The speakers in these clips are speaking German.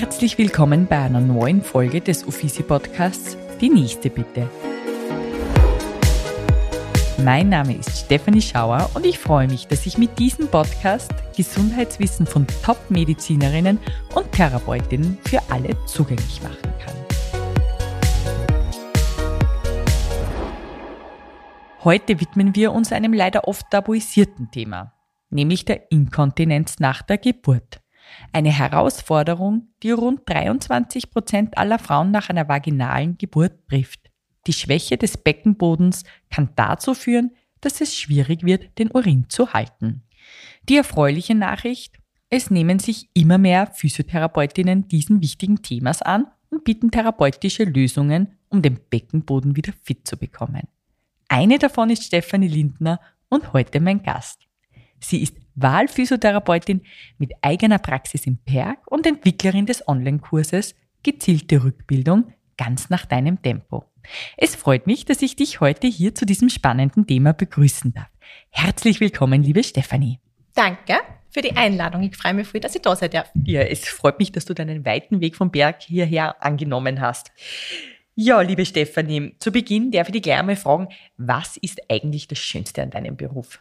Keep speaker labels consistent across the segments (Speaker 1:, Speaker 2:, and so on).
Speaker 1: Herzlich willkommen bei einer neuen Folge des Uffizi Podcasts Die nächste bitte. Mein Name ist Stephanie Schauer und ich freue mich, dass ich mit diesem Podcast Gesundheitswissen von Top-Medizinerinnen und Therapeutinnen für alle zugänglich machen kann. Heute widmen wir uns einem leider oft tabuisierten Thema, nämlich der Inkontinenz nach der Geburt. Eine Herausforderung, die rund 23 Prozent aller Frauen nach einer vaginalen Geburt trifft. Die Schwäche des Beckenbodens kann dazu führen, dass es schwierig wird, den Urin zu halten. Die erfreuliche Nachricht, es nehmen sich immer mehr Physiotherapeutinnen diesen wichtigen Themas an und bieten therapeutische Lösungen, um den Beckenboden wieder fit zu bekommen. Eine davon ist Stefanie Lindner und heute mein Gast. Sie ist Wahlphysiotherapeutin mit eigener Praxis im Perg und Entwicklerin des Online-Kurses Gezielte Rückbildung ganz nach deinem Tempo. Es freut mich, dass ich dich heute hier zu diesem spannenden Thema begrüßen darf. Herzlich willkommen, liebe Stefanie.
Speaker 2: Danke für die Einladung. Ich freue mich viel, dass ich da sein darf.
Speaker 1: Ja, es freut mich, dass du deinen weiten Weg vom Berg hierher angenommen hast. Ja, liebe Stefanie, zu Beginn darf ich dich gleich einmal fragen, was ist eigentlich das Schönste an deinem Beruf?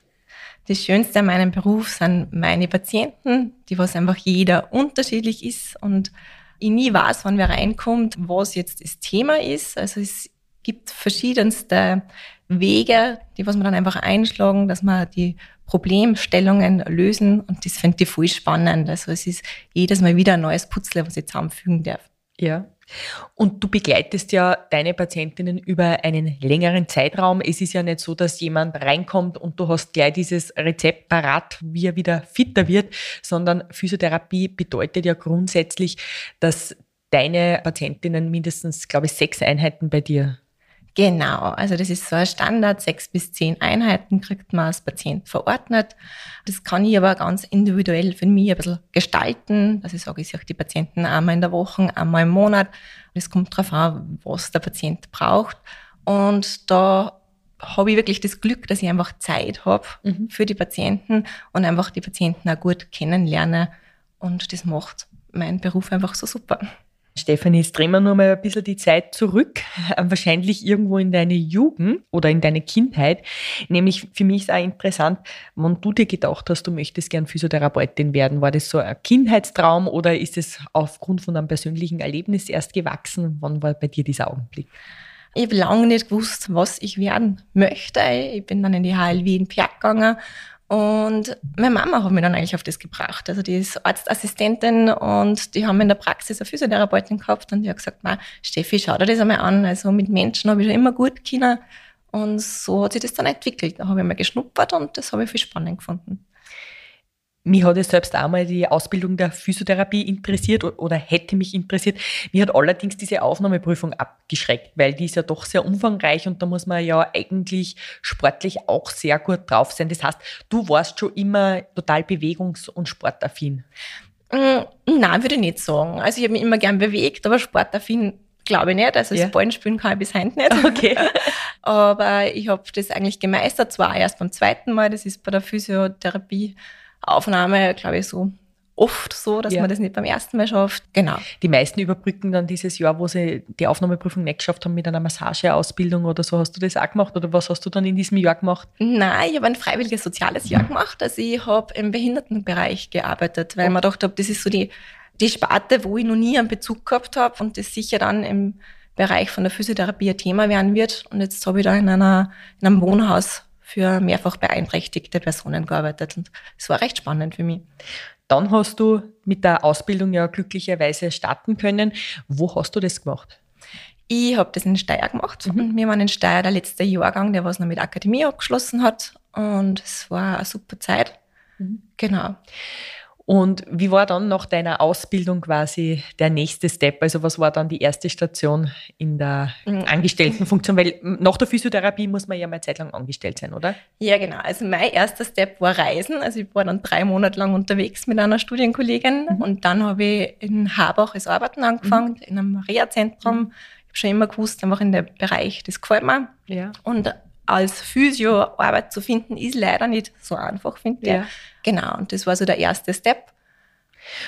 Speaker 2: Das Schönste an meinem Beruf sind meine Patienten, die was einfach jeder unterschiedlich ist und ich nie weiß, wann wer reinkommt, was jetzt das Thema ist. Also es gibt verschiedenste Wege, die was man dann einfach einschlagen, dass man die Problemstellungen lösen und das finde ich voll spannend. Also es ist jedes Mal wieder ein neues Putzle, was ich zusammenfügen darf.
Speaker 1: Ja. Und du begleitest ja deine Patientinnen über einen längeren Zeitraum. Es ist ja nicht so, dass jemand reinkommt und du hast gleich dieses Rezept parat, wie er wieder fitter wird, sondern Physiotherapie bedeutet ja grundsätzlich, dass deine Patientinnen mindestens, glaube ich, sechs Einheiten bei dir
Speaker 2: Genau, also das ist so ein Standard, sechs bis zehn Einheiten kriegt man als Patient verordnet. Das kann ich aber ganz individuell für mich ein bisschen gestalten. Also ich sage, ich sehe die Patienten einmal in der Woche, einmal im Monat. Es kommt darauf an, was der Patient braucht. Und da habe ich wirklich das Glück, dass ich einfach Zeit habe mhm. für die Patienten und einfach die Patienten auch gut kennenlerne. Und das macht meinen Beruf einfach so super.
Speaker 1: Stefanie, jetzt drehen wir nur mal ein bisschen die Zeit zurück, wahrscheinlich irgendwo in deine Jugend oder in deine Kindheit. Nämlich für mich ist auch interessant, wann du dir gedacht hast, du möchtest gern Physiotherapeutin werden. War das so ein Kindheitstraum oder ist es aufgrund von einem persönlichen Erlebnis erst gewachsen? Wann war bei dir dieser Augenblick?
Speaker 2: Ich habe lange nicht gewusst, was ich werden möchte. Ich bin dann in die HLW in Pjerg gegangen und meine Mama hat mich dann eigentlich auf das gebracht. Also die ist Arztassistentin und die haben in der Praxis eine Physiotherapeutin gehabt und die hat gesagt, Steffi, schau dir das einmal an. Also mit Menschen habe ich schon immer gut können. Und so hat sich das dann entwickelt. Da habe ich mal geschnuppert und das habe ich viel spannend gefunden.
Speaker 1: Mich hat es selbst einmal die Ausbildung der Physiotherapie interessiert oder hätte mich interessiert. Mich hat allerdings diese Aufnahmeprüfung abgeschreckt, weil die ist ja doch sehr umfangreich und da muss man ja eigentlich sportlich auch sehr gut drauf sein. Das heißt, du warst schon immer total bewegungs- und sportaffin.
Speaker 2: Mm, nein, würde ich nicht sagen. Also ich habe mich immer gern bewegt, aber sportaffin glaube ich nicht. Also das ja. Ballen spielen kann ich bis heute nicht.
Speaker 1: Okay.
Speaker 2: aber ich habe das eigentlich gemeistert, zwar erst beim zweiten Mal, das ist bei der Physiotherapie Aufnahme, glaube ich, so oft so, dass ja. man das nicht beim ersten Mal schafft.
Speaker 1: Genau. Die meisten überbrücken dann dieses Jahr, wo sie die Aufnahmeprüfung nicht geschafft haben mit einer Massageausbildung oder so. Hast du das auch gemacht oder was hast du dann in diesem Jahr gemacht?
Speaker 2: Nein, ich habe ein freiwilliges soziales Jahr gemacht. Also ich habe im Behindertenbereich gearbeitet, weil oh. man gedacht habe, das ist so die, die Sparte, wo ich noch nie einen Bezug gehabt habe und das sicher dann im Bereich von der Physiotherapie ein Thema werden wird. Und jetzt habe ich da in, einer, in einem Wohnhaus für mehrfach beeinträchtigte Personen gearbeitet und es war recht spannend für mich.
Speaker 1: Dann hast du mit der Ausbildung ja glücklicherweise starten können. Wo hast du das gemacht?
Speaker 2: Ich habe das in Steyr gemacht mhm. und wir waren in Steyr der letzte Jahrgang, der was noch mit Akademie abgeschlossen hat und es war eine super Zeit. Mhm. Genau.
Speaker 1: Und wie war dann nach deiner Ausbildung quasi der nächste Step? Also was war dann die erste Station in der mhm. Angestelltenfunktion? Weil nach der Physiotherapie muss man ja mal Zeit lang angestellt sein, oder?
Speaker 2: Ja, genau. Also mein erster Step war Reisen. Also ich war dann drei Monate lang unterwegs mit einer Studienkollegin mhm. und dann habe ich in Habach als Arbeiten angefangen, mhm. in einem Reha-Zentrum. Mhm. Ich habe schon immer gewusst, einfach in dem Bereich, das gefällt mir. Ja. Und als Physio Arbeit zu finden, ist leider nicht so einfach, finde ich. Ja. Genau, und das war so der erste Step.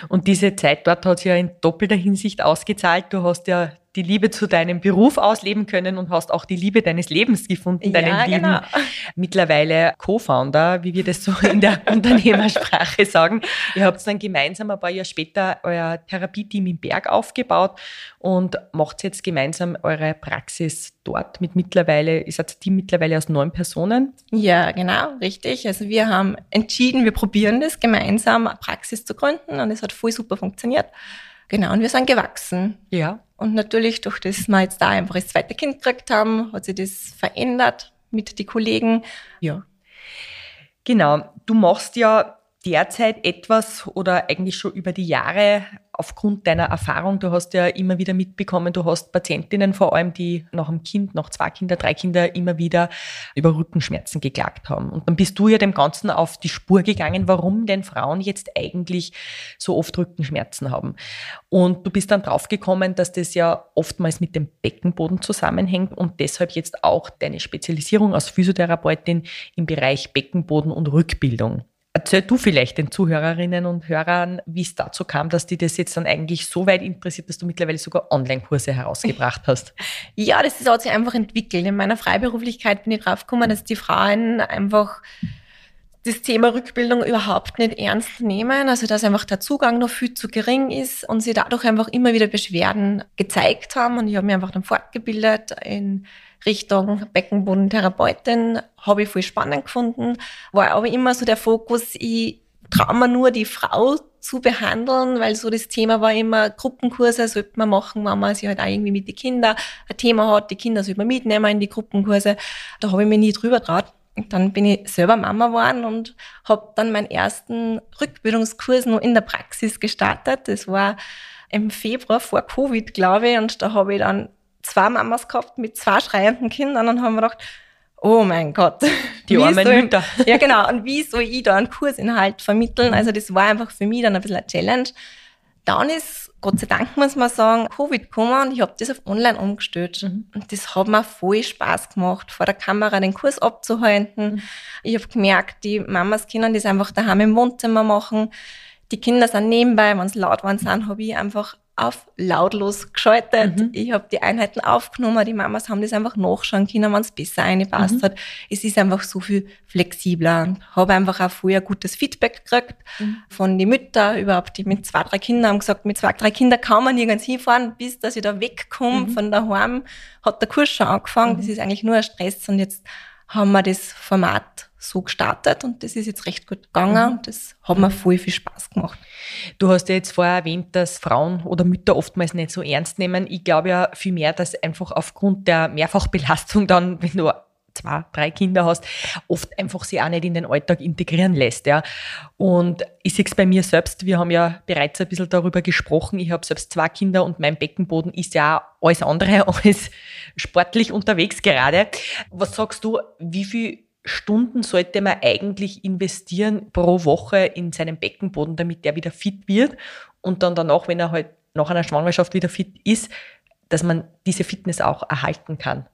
Speaker 1: Und diese Zeit dort hat sich ja in doppelter Hinsicht ausgezahlt. Du hast ja die Liebe zu deinem Beruf ausleben können und hast auch die Liebe deines Lebens gefunden, deinen ja, lieben genau. mittlerweile Co-Founder, wie wir das so in der Unternehmersprache sagen. Ihr habt dann gemeinsam ein paar Jahre später euer Therapieteam im Berg aufgebaut und macht jetzt gemeinsam eure Praxis dort mit mittlerweile, ist das Team mittlerweile aus neun Personen?
Speaker 2: Ja, genau, richtig. Also wir haben entschieden, wir probieren das gemeinsam eine Praxis zu gründen und es hat voll super funktioniert. Genau, und wir sind gewachsen.
Speaker 1: Ja.
Speaker 2: Und natürlich, durch das wir jetzt da einfach das zweite Kind gekriegt haben, hat sich das verändert mit den Kollegen. Ja.
Speaker 1: Genau. Du machst ja derzeit etwas oder eigentlich schon über die Jahre aufgrund deiner Erfahrung, du hast ja immer wieder mitbekommen, du hast Patientinnen vor allem, die nach einem Kind, nach zwei Kinder, drei Kinder immer wieder über Rückenschmerzen geklagt haben. Und dann bist du ja dem Ganzen auf die Spur gegangen, warum denn Frauen jetzt eigentlich so oft Rückenschmerzen haben. Und du bist dann draufgekommen, dass das ja oftmals mit dem Beckenboden zusammenhängt und deshalb jetzt auch deine Spezialisierung als Physiotherapeutin im Bereich Beckenboden und Rückbildung. Erzähl du vielleicht den Zuhörerinnen und Hörern, wie es dazu kam, dass die das jetzt dann eigentlich so weit interessiert, dass du mittlerweile sogar Online-Kurse herausgebracht hast.
Speaker 2: Ja, das hat sich einfach entwickelt. In meiner Freiberuflichkeit bin ich drauf gekommen, dass die Frauen einfach das Thema Rückbildung überhaupt nicht ernst nehmen, also dass einfach der Zugang noch viel zu gering ist und sie dadurch einfach immer wieder Beschwerden gezeigt haben und ich habe mich einfach dann fortgebildet in Richtung Beckenbodentherapeutin, habe ich voll spannend gefunden, war aber immer so der Fokus, ich traue mir nur die Frau zu behandeln, weil so das Thema war immer, Gruppenkurse sollte man machen, wenn man sich halt auch irgendwie mit den Kindern ein Thema hat, die Kinder sollte man mitnehmen in die Gruppenkurse. Da habe ich mich nie drüber traut. Dann bin ich selber Mama geworden und habe dann meinen ersten Rückbildungskurs noch in der Praxis gestartet. Das war im Februar vor Covid, glaube ich, und da habe ich dann zwei Mamas gehabt mit zwei schreienden Kindern und haben gedacht, oh mein Gott.
Speaker 1: Die armen Mütter.
Speaker 2: Ja, genau. Und wie soll ich da einen Kursinhalt vermitteln? Also das war einfach für mich dann ein bisschen eine Challenge. Dann ist, Gott sei Dank muss man sagen, Covid gekommen und ich habe das auf online umgestellt. Mhm. Und das hat mir voll Spaß gemacht, vor der Kamera den Kurs abzuhalten. Mhm. Ich habe gemerkt, die Mamas können das einfach daheim im Wohnzimmer machen. Die Kinder sind nebenbei, wenn sie laut waren, sind, habe ich einfach auf lautlos geschaltet. Mhm. Ich habe die Einheiten aufgenommen, die Mamas haben das einfach nachschauen können, wenn es besser eingepasst mhm. hat. Es ist einfach so viel flexibler und habe einfach auch vorher gutes Feedback gekriegt mhm. von den Müttern, überhaupt die mit zwei, drei Kindern haben gesagt, mit zwei, drei Kindern kann man nirgends hinfahren, bis dass ich da wegkomme mhm. von daheim, hat der Kurs schon angefangen. Das mhm. ist eigentlich nur ein Stress und jetzt haben wir das Format so gestartet und das ist jetzt recht gut gegangen. Mhm. Das hat mir voll viel Spaß gemacht.
Speaker 1: Du hast ja jetzt vorher erwähnt, dass Frauen oder Mütter oftmals nicht so ernst nehmen. Ich glaube ja viel mehr, dass einfach aufgrund der Mehrfachbelastung dann, wenn du zwei, drei Kinder hast, oft einfach sie auch nicht in den Alltag integrieren lässt. Ja. Und ich sehe es bei mir selbst, wir haben ja bereits ein bisschen darüber gesprochen, ich habe selbst zwei Kinder und mein Beckenboden ist ja alles andere als sportlich unterwegs gerade. Was sagst du, wie viel Stunden sollte man eigentlich investieren pro Woche in seinen Beckenboden, damit der wieder fit wird und dann danach, wenn er halt nach einer Schwangerschaft wieder fit ist, dass man diese Fitness auch erhalten kann.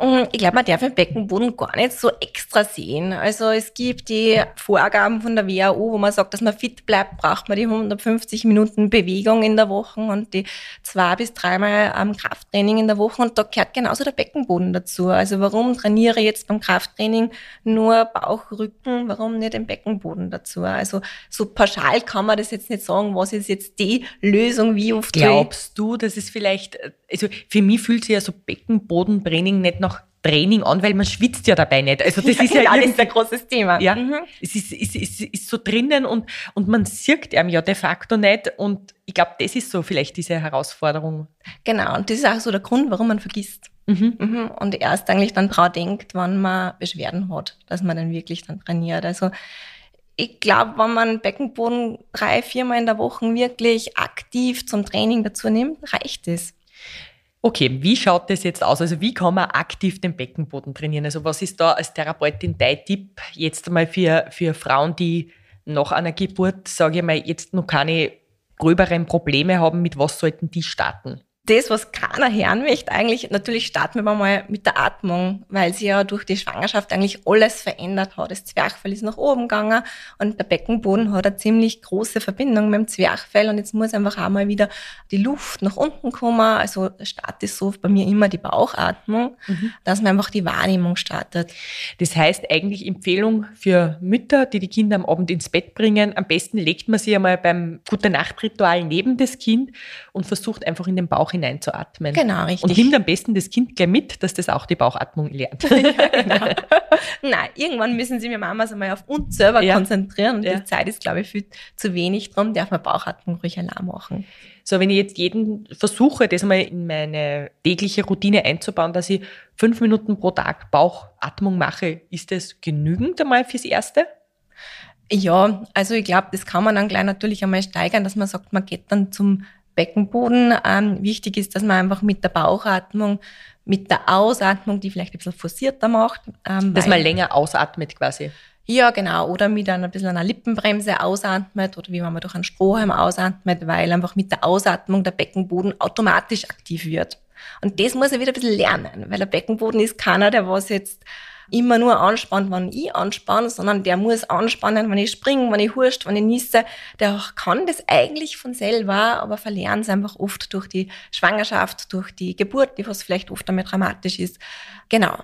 Speaker 2: Mm, ich glaube, man darf den Beckenboden gar nicht so extra sehen. Also es gibt die Vorgaben von der WHO, wo man sagt, dass man fit bleibt, braucht man die 150 Minuten Bewegung in der Woche und die zwei bis dreimal am Krafttraining in der Woche. Und da gehört genauso der Beckenboden dazu. Also warum trainiere ich jetzt beim Krafttraining nur Bauch, Rücken, warum nicht den Beckenboden dazu? Also so pauschal kann man das jetzt nicht sagen, was ist jetzt die Lösung, wie oft.
Speaker 1: Glaubst du, dass es vielleicht, also für mich fühlt sich ja so Beckenbodentraining nicht nach Training an, weil man schwitzt ja dabei nicht. Also das ja, ist ja
Speaker 2: genau, alles ein großes Thema.
Speaker 1: Ja, mhm. es ist, ist, ist, ist so drinnen und, und man sieht einem ja de facto nicht und ich glaube, das ist so vielleicht diese Herausforderung.
Speaker 2: Genau, und das ist auch so der Grund, warum man vergisst. Mhm. Mhm. Und erst eigentlich dann dran denkt, wann man Beschwerden hat, dass man dann wirklich dann trainiert. Also ich glaube, wenn man Beckenboden drei, viermal in der Woche wirklich aktiv zum Training dazu nimmt, reicht es.
Speaker 1: Okay, wie schaut das jetzt aus? Also wie kann man aktiv den Beckenboden trainieren? Also was ist da als Therapeutin dein Tipp jetzt einmal für, für Frauen, die nach einer Geburt, sage ich mal, jetzt noch keine gröberen Probleme haben, mit was sollten die starten?
Speaker 2: Das, was keiner hören möchte, eigentlich, natürlich starten wir mal mit der Atmung, weil sie ja durch die Schwangerschaft eigentlich alles verändert hat. Das Zwerchfell ist nach oben gegangen und der Beckenboden hat eine ziemlich große Verbindung mit dem Zwerchfell und jetzt muss einfach auch mal wieder die Luft nach unten kommen. Also der Start ist so bei mir immer die Bauchatmung, mhm. dass man einfach die Wahrnehmung startet.
Speaker 1: Das heißt eigentlich Empfehlung für Mütter, die die Kinder am Abend ins Bett bringen. Am besten legt man sie einmal beim Gute Nacht Ritual neben das Kind und versucht einfach in den Bauch hineinzuatmen.
Speaker 2: Genau, richtig.
Speaker 1: Und nimmt am besten das Kind gleich mit, dass das auch die Bauchatmung lernt. ja, genau.
Speaker 2: Nein, irgendwann müssen sich wir Mamas einmal auf uns selber ja. konzentrieren und ja. die Zeit ist, glaube ich, viel zu wenig. Darum darf man Bauchatmung ruhig allein machen.
Speaker 1: So, wenn ich jetzt jeden versuche, das mal in meine tägliche Routine einzubauen, dass ich fünf Minuten pro Tag Bauchatmung mache, ist das genügend einmal fürs Erste?
Speaker 2: Ja, also ich glaube, das kann man dann gleich natürlich einmal steigern, dass man sagt, man geht dann zum Beckenboden. Ähm, wichtig ist, dass man einfach mit der Bauchatmung, mit der Ausatmung, die vielleicht ein bisschen forcierter macht.
Speaker 1: Ähm, dass man länger ausatmet quasi.
Speaker 2: Ja, genau. Oder mit einer ein bisschen einer Lippenbremse ausatmet oder wie wenn man durch einen Strohhalm ausatmet, weil einfach mit der Ausatmung der Beckenboden automatisch aktiv wird. Und das muss er wieder ein bisschen lernen, weil der Beckenboden ist keiner, der was jetzt immer nur anspannt, wenn ich anspanne, sondern der muss anspannen, wenn ich springe, wenn ich huscht, wenn ich nisse. Der kann das eigentlich von selber, aber verlernen es einfach oft durch die Schwangerschaft, durch die Geburt, die was vielleicht oft damit dramatisch ist. Genau.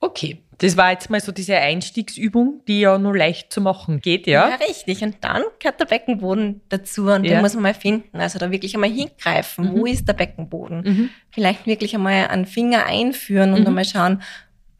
Speaker 1: Okay, das war jetzt mal so diese Einstiegsübung, die ja nur leicht zu machen geht, ja?
Speaker 2: Ja, richtig. Und dann gehört der Beckenboden dazu und ja. den muss man mal finden. Also da wirklich einmal hingreifen. Mhm. Wo ist der Beckenboden? Mhm. Vielleicht wirklich einmal einen Finger einführen und mhm. einmal schauen,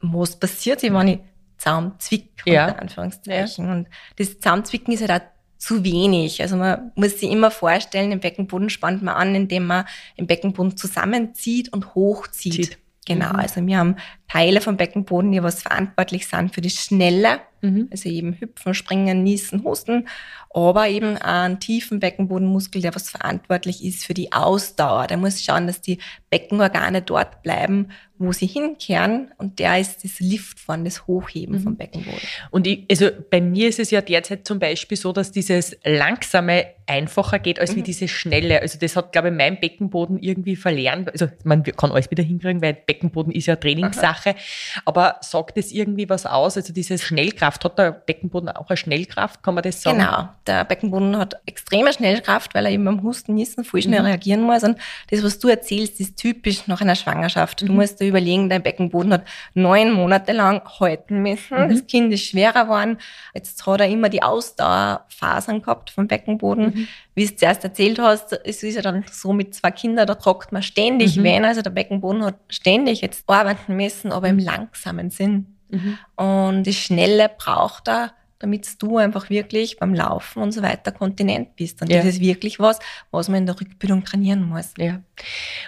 Speaker 2: was passiert, wenn ich Zaum zwick, ja. unter Anführungszeichen. Ja. Und das Zaumzwicken ist halt auch zu wenig. Also man muss sich immer vorstellen, den Beckenboden spannt man an, indem man den Beckenboden zusammenzieht und hochzieht. Zieht. Genau, mhm. also wir haben Teile vom Beckenboden, die was verantwortlich sind für das Schnelle, mhm. also eben Hüpfen, Springen, Niesen, Husten, aber eben einen tiefen Beckenbodenmuskel, der was verantwortlich ist für die Ausdauer. Der muss schauen, dass die Beckenorgane dort bleiben, wo sie hinkehren und der ist das Liftfahren, das Hochheben mhm. vom Beckenboden.
Speaker 1: Und ich, also bei mir ist es ja derzeit zum Beispiel so, dass dieses langsame einfacher geht als mhm. wie dieses schnelle. Also das hat, glaube ich, mein Beckenboden irgendwie verlernt. Also man kann alles wieder hinkriegen, weil Beckenboden ist ja Trainingssache. Aha. Aber sagt das irgendwie was aus? Also diese Schnellkraft, hat der Beckenboden auch eine Schnellkraft? Kann man das sagen?
Speaker 2: Genau. Der Beckenboden hat extreme Schnellkraft, weil er eben beim Husten, Nissen voll schnell mhm. reagieren muss. Und das, was du erzählst, ist typisch nach einer Schwangerschaft. Mhm. Du musst dir überlegen, dein Beckenboden hat neun Monate lang halten müssen. Mhm. Das Kind ist schwerer geworden. Jetzt hat er immer die Ausdauerphasen gehabt vom Beckenboden. Mhm. Wie du zuerst erzählt hast, es ist ja dann so mit zwei Kindern, da trockt man ständig mhm. Wehen. Also der Beckenboden hat ständig jetzt arbeiten müssen, aber im mhm. langsamen Sinn. Mhm. Und das Schnelle braucht er damit du einfach wirklich beim Laufen und so weiter kontinent bist. Und ja. das ist wirklich was, was man in der Rückbildung trainieren muss.
Speaker 1: Ja.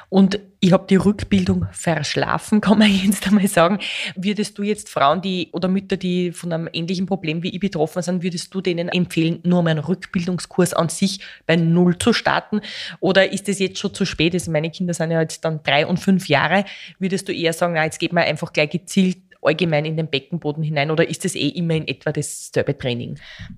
Speaker 1: Und ich habe die Rückbildung verschlafen, kann man jetzt einmal sagen. Würdest du jetzt Frauen, die oder Mütter, die von einem ähnlichen Problem wie ich betroffen sind, würdest du denen empfehlen, nur um einen Rückbildungskurs an sich bei Null zu starten? Oder ist es jetzt schon zu spät? Also meine Kinder sind ja jetzt dann drei und fünf Jahre. Würdest du eher sagen, na, jetzt geht man einfach gleich gezielt allgemein in den Beckenboden hinein oder ist es eh immer in etwa dasselbe Training?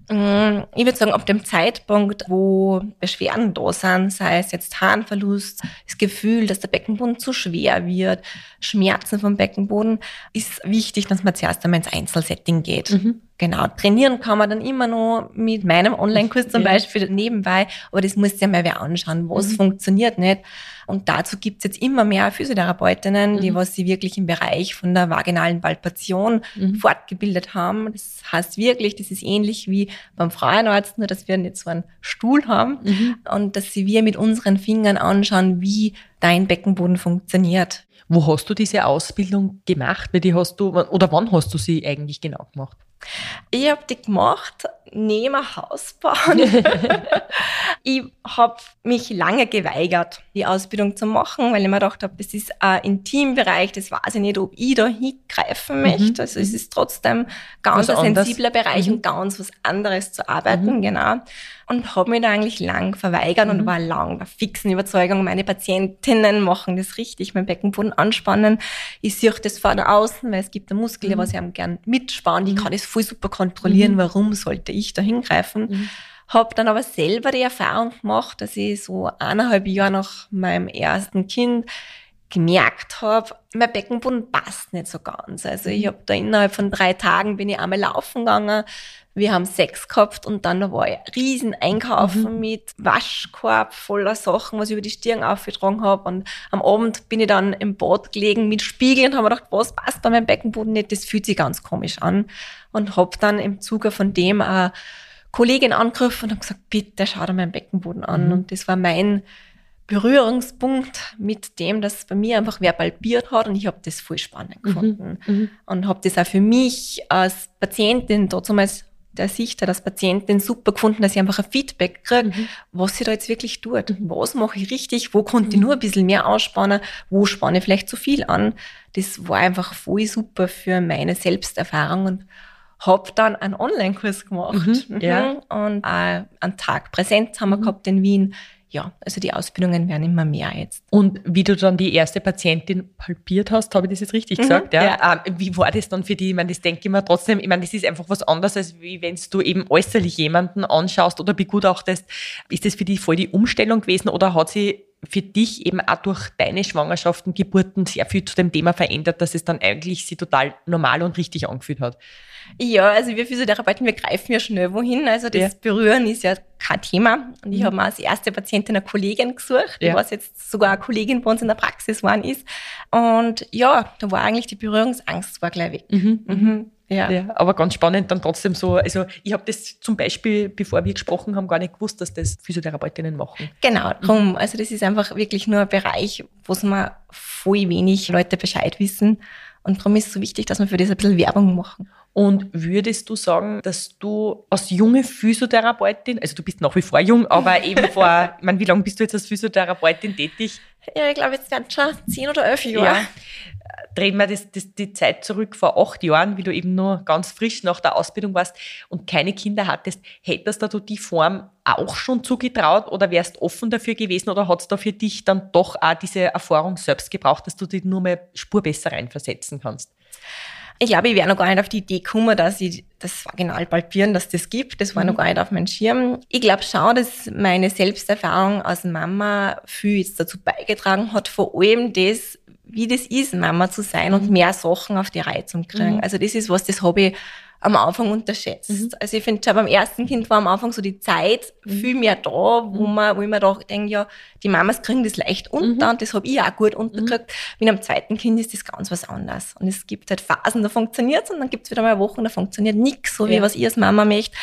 Speaker 2: Mm, ich würde sagen, ab dem Zeitpunkt, wo Beschwerden da sind, sei es jetzt Harnverlust, das Gefühl, dass der Beckenboden zu schwer wird, Schmerzen vom Beckenboden, ist wichtig, dass man zuerst einmal ins Einzelsetting geht. Mhm. Genau, trainieren kann man dann immer noch mit meinem Online-Kurs zum ja. Beispiel nebenbei, aber das muss ja mal wer anschauen, was mhm. funktioniert nicht. Und dazu gibt's jetzt immer mehr Physiotherapeutinnen, mhm. die was sie wirklich im Bereich von der vaginalen Palpation mhm. fortgebildet haben. Das heißt wirklich, das ist ähnlich wie beim Frauenarzt, nur dass wir nicht so einen Stuhl haben mhm. und dass sie wir mit unseren Fingern anschauen, wie dein Beckenboden funktioniert.
Speaker 1: Wo hast du diese Ausbildung gemacht? Weil die hast du, oder wann hast du sie eigentlich genau gemacht?
Speaker 2: Ich habe die gemacht neben Haus bauen. ich habe mich lange geweigert, die Ausbildung zu machen, weil ich mir gedacht habe, das ist ein Intimbereich, das weiß ich nicht, ob ich da hingreifen mhm. möchte. Also es ist trotzdem ganz was ein sensibler Bereich mhm. und ganz was anderes zu arbeiten, mhm. genau. Und habe mich da eigentlich lang verweigert und mhm. war lang der fixen Überzeugung, meine Patientinnen machen das richtig, mein Beckenboden anspannen. Ich sehe das von außen, weil es gibt eine Muskel, mhm. was ich gern mitsparen, die kann das voll super kontrollieren, warum sollte ich ich da hingreifen. Mhm. Habe dann aber selber die Erfahrung gemacht, dass ich so eineinhalb Jahre nach meinem ersten Kind gemerkt habe, mein Beckenboden passt nicht so ganz. Also ich habe da innerhalb von drei Tagen bin ich einmal laufen gegangen, wir haben Sex gehabt und dann war ich riesen einkaufen mhm. mit Waschkorb voller Sachen, was ich über die Stirn aufgetragen habe. Und am Abend bin ich dann im Bad gelegen mit Spiegel und habe mir gedacht, was passt bei meinem Beckenboden nicht? Das fühlt sich ganz komisch an. Und habe dann im Zuge von dem eine Kollegin angerufen und habe gesagt, bitte schau dir meinen Beckenboden an. Mhm. Und das war mein Berührungspunkt mit dem, dass bei mir einfach wer balbiert hat und ich habe das voll spannend mhm. gefunden. Mhm. Und habe das auch für mich als Patientin damals der Sicht als Patientin super gefunden, dass ich einfach ein Feedback kriege, mhm. was sie da jetzt wirklich tut. Mhm. Was mache ich richtig? Wo konnte ich mhm. nur ein bisschen mehr ausspannen? Wo spanne ich vielleicht zu viel an? Das war einfach voll super für meine Selbsterfahrung und habe dann einen Online-Kurs gemacht. Mhm, ja. Und auch einen Tag Präsenz haben wir mhm. gehabt in Wien ja, also die Ausbildungen werden immer mehr jetzt.
Speaker 1: Und wie du dann die erste Patientin palpiert hast, habe ich das jetzt richtig mhm, gesagt? Ja. ja. Ähm, wie war das dann für die? Ich meine, das denke ich mir trotzdem, ich meine, das ist einfach was anderes, als wie wenn du eben äußerlich jemanden anschaust oder begutachtest. Ist das für die voll die Umstellung gewesen oder hat sie für dich eben auch durch deine Schwangerschaften, Geburten sehr viel zu dem Thema verändert, dass es dann eigentlich sie total normal und richtig angefühlt hat?
Speaker 2: Ja, also wir Physiotherapeuten, wir greifen ja schnell wohin. Also das ja. Berühren ist ja kein Thema. Und ich mhm. habe mir als erste Patientin eine Kollegin gesucht, ja. was jetzt sogar eine Kollegin bei uns in der Praxis geworden ist. Und ja, da war eigentlich die Berührungsangst war gleich weg. Mhm.
Speaker 1: Mhm. Ja. ja. aber ganz spannend dann trotzdem so. Also ich habe das zum Beispiel, bevor wir gesprochen haben, gar nicht gewusst, dass das Physiotherapeutinnen machen.
Speaker 2: Genau, drum. Also das ist einfach wirklich nur ein Bereich, wo es mal voll wenig Leute Bescheid wissen. Und darum ist es so wichtig, dass wir für das ein bisschen Werbung machen.
Speaker 1: Und würdest du sagen, dass du als junge Physiotherapeutin, also du bist nach wie vor jung, aber eben vor, ich meine, wie lange bist du jetzt als Physiotherapeutin tätig?
Speaker 2: Ja, ich glaube, jetzt werden schon zehn oder elf Jahre. Ja.
Speaker 1: Drehen wir das, das, die Zeit zurück vor acht Jahren, wie du eben nur ganz frisch nach der Ausbildung warst und keine Kinder hattest. Hättest du die Form auch schon zugetraut oder wärst offen dafür gewesen oder hat es da für dich dann doch auch diese Erfahrung selbst gebraucht, dass du dich nur mal Spur besser reinversetzen kannst?
Speaker 2: Ich glaube, ich wäre noch gar nicht auf die Idee gekommen, dass ich das vaginal palpieren, dass das gibt. Das war mhm. noch gar nicht auf meinem Schirm. Ich glaube schon, dass meine Selbsterfahrung als Mama viel jetzt dazu beigetragen hat, vor allem das, wie das ist, Mama zu sein mhm. und mehr Sachen auf die Reihe zu kriegen. Mhm. Also das ist was, das habe ich am Anfang unterschätzt. Mhm. Also ich finde, schon beim ersten Kind war am Anfang so die Zeit mhm. viel mehr da, wo mhm. man, wo ich mir da denke, ja, die Mamas kriegen das leicht unter mhm. und das habe ich auch gut untergekriegt. Mhm. Mit einem zweiten Kind ist das ganz was anderes. Und es gibt halt Phasen, da funktioniert es und dann gibt es wieder mal Wochen, da funktioniert nichts, so wie ja. was ich als Mama möchte.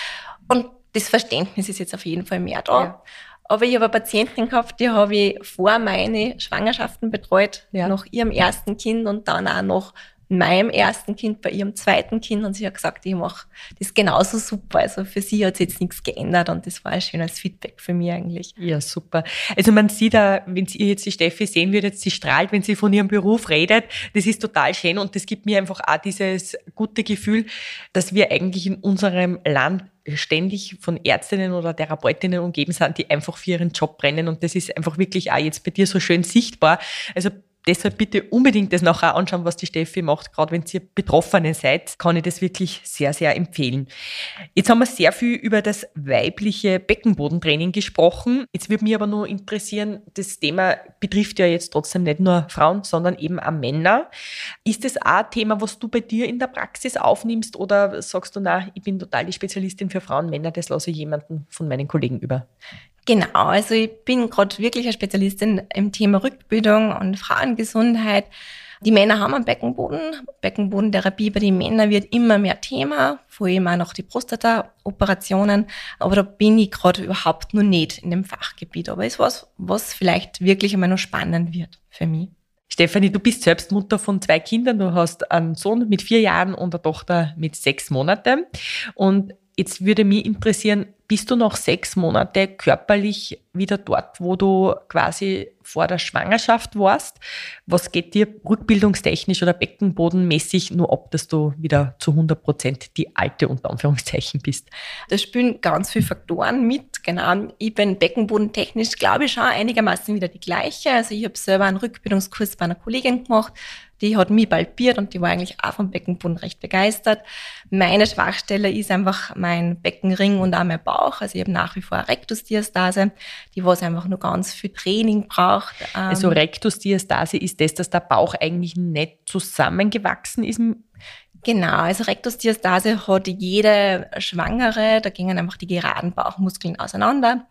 Speaker 2: Und das Verständnis ist jetzt auf jeden Fall mehr da. Ja. Aber ich habe eine Patientin gehabt, die habe ich vor meine Schwangerschaften betreut, ja. nach ihrem ersten Kind und dann auch noch meinem ersten Kind, bei ihrem zweiten Kind und sie hat gesagt, ich mache das genauso super. Also für sie hat sich jetzt nichts geändert und das war ein schönes Feedback für mich eigentlich.
Speaker 1: Ja, super. Also man sieht da, wenn ihr jetzt die Steffi sehen würdet, sie strahlt, wenn sie von ihrem Beruf redet. Das ist total schön und das gibt mir einfach auch dieses gute Gefühl, dass wir eigentlich in unserem Land ständig von Ärztinnen oder Therapeutinnen umgeben sind, die einfach für ihren Job brennen. Und das ist einfach wirklich auch jetzt bei dir so schön sichtbar. Also deshalb bitte unbedingt das nachher anschauen, was die Steffi macht. Gerade wenn ihr Betroffene seid, kann ich das wirklich sehr, sehr empfehlen. Jetzt haben wir sehr viel über das weibliche Beckenbodentraining gesprochen. Jetzt würde mich aber nur interessieren, das Thema betrifft ja jetzt trotzdem nicht nur Frauen, sondern eben auch Männer. Ist das auch ein Thema, was du bei dir in der Praxis aufnimmst oder sagst du, na, ich bin total die Spezialistin für Frauen, Männer, das lasse ich jemanden von meinen Kollegen über?
Speaker 2: Genau, also ich bin gerade wirklich eine Spezialistin im Thema Rückbildung und Frauengesundheit. Die Männer haben einen Beckenboden. Beckenbodentherapie bei den Männern wird immer mehr Thema, vor allem auch noch die Prostata-Operationen. Aber da bin ich gerade überhaupt noch nicht in dem Fachgebiet. Aber es ist was, was vielleicht wirklich immer noch spannend wird für mich.
Speaker 1: Stefanie, du bist selbst Mutter von zwei Kindern. Du hast einen Sohn mit vier Jahren und eine Tochter mit sechs Monaten. Und jetzt würde mich interessieren, bist du noch sechs Monate körperlich wieder dort, wo du quasi vor der Schwangerschaft warst? Was geht dir rückbildungstechnisch oder beckenbodenmäßig nur ab, dass du wieder zu 100 Prozent die alte unter Anführungszeichen bist?
Speaker 2: Da spielen ganz viele Faktoren mit. Genau, ich bin beckenbodentechnisch, glaube ich, schon einigermaßen wieder die gleiche. Also ich habe selber einen Rückbildungskurs bei einer Kollegin gemacht die hat mich palpiert und die war eigentlich auch vom Beckenboden recht begeistert. Meine Schwachstelle ist einfach mein Beckenring und auch mein Bauch. Also ich habe nach wie vor Rektusdiastase, die was einfach nur ganz viel Training braucht.
Speaker 1: Also ähm, Rektusdiastase ist das, dass der Bauch eigentlich nicht zusammengewachsen ist
Speaker 2: Genau, also Rektusdiastase hat jede Schwangere, da gingen einfach die geraden Bauchmuskeln auseinander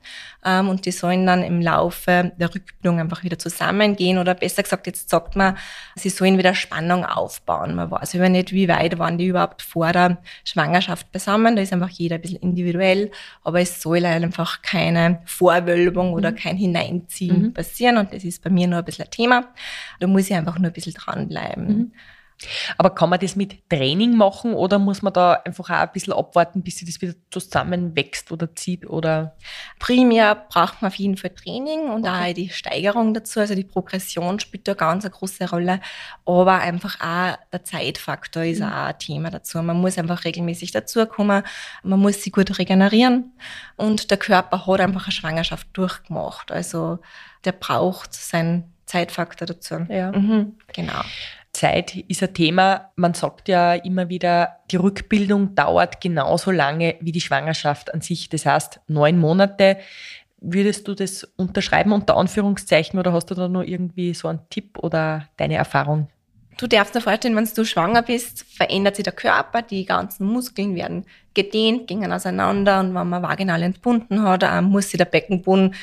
Speaker 2: ähm, und die sollen dann im Laufe der Rückbildung einfach wieder zusammengehen oder besser gesagt, jetzt sagt man, sie sollen wieder Spannung aufbauen. Man weiß aber nicht, wie weit waren die überhaupt vor der Schwangerschaft beisammen, da ist einfach jeder ein bisschen individuell, aber es soll einfach keine Vorwölbung oder mhm. kein Hineinziehen mhm. passieren und das ist bei mir nur ein bisschen ein Thema. Da muss ich einfach nur ein bisschen dranbleiben. Mhm.
Speaker 1: Aber kann man das mit Training machen oder muss man da einfach auch ein bisschen abwarten, bis sich das wieder zusammenwächst oder zieht? Oder?
Speaker 2: Primär braucht man auf jeden Fall Training und okay. auch die Steigerung dazu. Also die Progression spielt da ganz eine große Rolle. Aber einfach auch der Zeitfaktor ist mhm. auch ein Thema dazu. Man muss einfach regelmäßig dazukommen. Man muss sich gut regenerieren. Und der Körper hat einfach eine Schwangerschaft durchgemacht. Also der braucht seinen Zeitfaktor dazu.
Speaker 1: Ja. Mhm. Genau. Zeit ist ein Thema. Man sagt ja immer wieder, die Rückbildung dauert genauso lange wie die Schwangerschaft an sich. Das heißt, neun Monate. Würdest du das unterschreiben unter Anführungszeichen oder hast du da noch irgendwie so einen Tipp oder deine Erfahrung?
Speaker 2: Du darfst dir vorstellen, wenn du schwanger bist, verändert sich der Körper, die ganzen Muskeln werden gedehnt, gingen auseinander und wenn man vaginal entbunden hat, muss sich der Beckenboden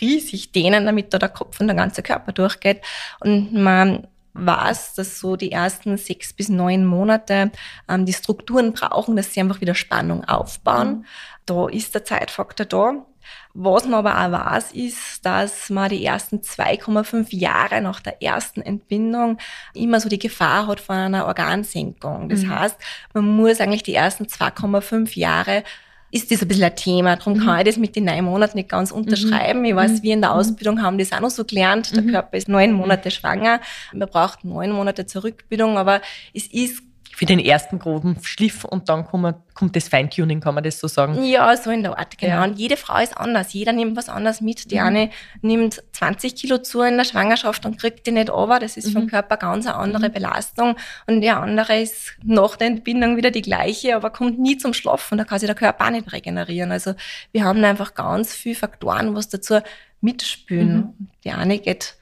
Speaker 2: riesig dehnen, damit da der Kopf und der ganze Körper durchgeht. Und man weiß, dass so die ersten sechs bis neun Monate ähm, die Strukturen brauchen, dass sie einfach wieder Spannung aufbauen. Mhm. Da ist der Zeitfaktor da. Was man aber auch weiß, ist, dass man die ersten 2,5 Jahre nach der ersten Entbindung immer so die Gefahr hat von einer Organsenkung. Das mhm. heißt, man muss eigentlich die ersten 2,5 Jahre ist das ein bisschen ein Thema. Darum mhm. kann ich das mit den neun Monaten nicht ganz unterschreiben. Ich weiß, mhm. wir in der mhm. Ausbildung haben das auch noch so gelernt. Der mhm. Körper ist neun Monate schwanger. Man braucht neun Monate zur Rückbildung, aber es ist
Speaker 1: für den ersten groben Schliff und dann kommt, kommt das Feintuning, kann man das so sagen?
Speaker 2: Ja, so in der Art, genau. Ja. Und jede Frau ist anders. Jeder nimmt was anderes mit. Die mhm. eine nimmt 20 Kilo zu in der Schwangerschaft und kriegt die nicht over. Das ist mhm. vom Körper ganz eine andere mhm. Belastung. Und die andere ist nach der Entbindung wieder die gleiche, aber kommt nie zum Schlafen. Da kann sich der Körper auch nicht regenerieren. Also wir haben einfach ganz viele Faktoren, was dazu mitspielen. Mhm. Die eine geht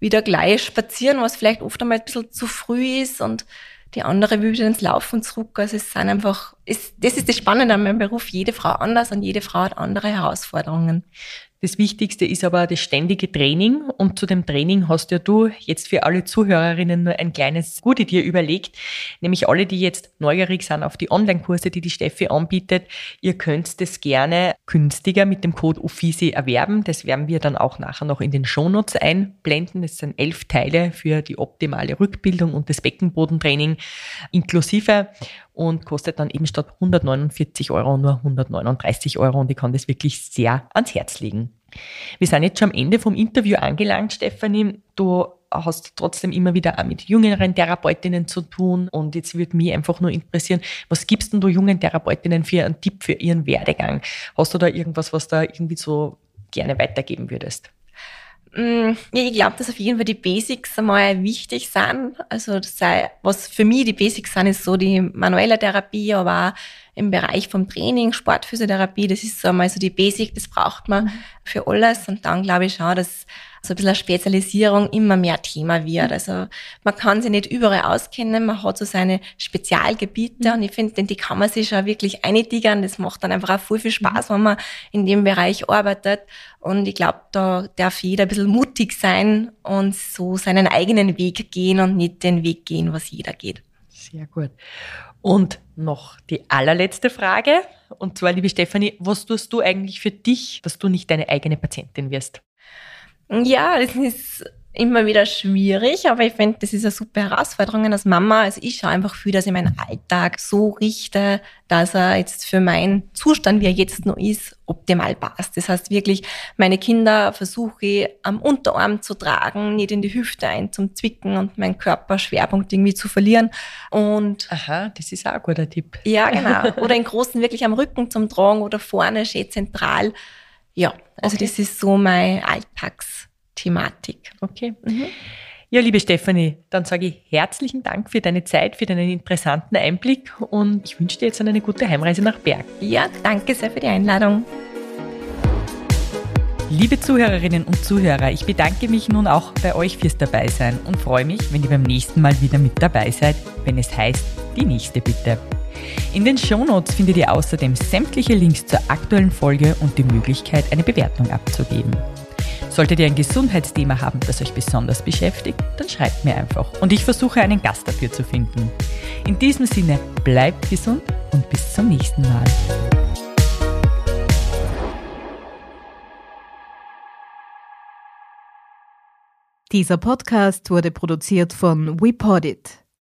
Speaker 2: wieder gleich spazieren, was vielleicht oft einmal ein bisschen zu früh ist und die andere will wieder ins Laufen zurück. Also es sind einfach, es, das ist das Spannende an meinem Beruf. Jede Frau anders und jede Frau hat andere Herausforderungen.
Speaker 1: Das Wichtigste ist aber das ständige Training und zu dem Training hast ja du jetzt für alle Zuhörerinnen nur ein kleines Gute dir überlegt, nämlich alle, die jetzt neugierig sind auf die Online-Kurse, die die Steffi anbietet. Ihr könnt das gerne günstiger mit dem Code UFISI erwerben. Das werden wir dann auch nachher noch in den Shownotes einblenden. Das sind elf Teile für die optimale Rückbildung und das Beckenbodentraining inklusive und kostet dann eben statt 149 Euro nur 139 Euro und ich kann das wirklich sehr ans Herz legen. Wir sind jetzt schon am Ende vom Interview angelangt, Stefanie. Du hast trotzdem immer wieder auch mit jüngeren Therapeutinnen zu tun. Und jetzt würde mich einfach nur interessieren, was gibst denn du jungen Therapeutinnen für einen Tipp für ihren Werdegang? Hast du da irgendwas, was da irgendwie so gerne weitergeben würdest?
Speaker 2: Mm, ich glaube, dass auf jeden Fall die Basics einmal wichtig sind. Also sei, was für mich die Basics sind, ist so die manuelle Therapie, aber auch im Bereich vom Training, Sportphysiotherapie, das ist so einmal so die Basic, das braucht man mhm. für alles. Und dann glaube ich schon, dass so ein bisschen Spezialisierung immer mehr Thema wird. Also man kann sich nicht überall auskennen, man hat so seine Spezialgebiete mhm. und ich finde, die kann man sich schon wirklich eintigern. Das macht dann einfach auch viel, viel Spaß, wenn man in dem Bereich arbeitet. Und ich glaube, da darf jeder ein bisschen mutig sein und so seinen eigenen Weg gehen und nicht den Weg gehen, was jeder geht.
Speaker 1: Sehr gut. Und noch die allerletzte Frage. Und zwar, liebe Stefanie, was tust du eigentlich für dich, dass du nicht deine eigene Patientin wirst?
Speaker 2: Ja, das ist immer wieder schwierig, aber ich finde, das ist eine super Herausforderung als Mama. Also ich schaue einfach viel, dass ich meinen Alltag so richte, dass er jetzt für meinen Zustand, wie er jetzt noch ist, optimal passt. Das heißt wirklich, meine Kinder versuche ich am Unterarm zu tragen, nicht in die Hüfte ein zum Zwicken und meinen Körperschwerpunkt irgendwie zu verlieren. Und
Speaker 1: Aha, das ist auch ein guter Tipp.
Speaker 2: Ja, genau. Oder in großen wirklich am Rücken zum Tragen oder vorne schön zentral. Ja, also okay. das ist so mein Alltagsthematik.
Speaker 1: Okay. Mhm. Ja, liebe Stefanie, dann sage ich herzlichen Dank für deine Zeit, für deinen interessanten Einblick und ich wünsche dir jetzt eine gute Heimreise nach Berg.
Speaker 2: Ja, danke sehr für die Einladung.
Speaker 1: Liebe Zuhörerinnen und Zuhörer, ich bedanke mich nun auch bei euch fürs Dabeisein und freue mich, wenn ihr beim nächsten Mal wieder mit dabei seid, wenn es heißt, die nächste bitte. In den Shownotes findet ihr außerdem sämtliche Links zur aktuellen Folge und die Möglichkeit, eine Bewertung abzugeben. Solltet ihr ein Gesundheitsthema haben, das euch besonders beschäftigt, dann schreibt mir einfach und ich versuche einen Gast dafür zu finden. In diesem Sinne, bleibt gesund und bis zum nächsten Mal.
Speaker 3: Dieser Podcast wurde produziert von WePodit.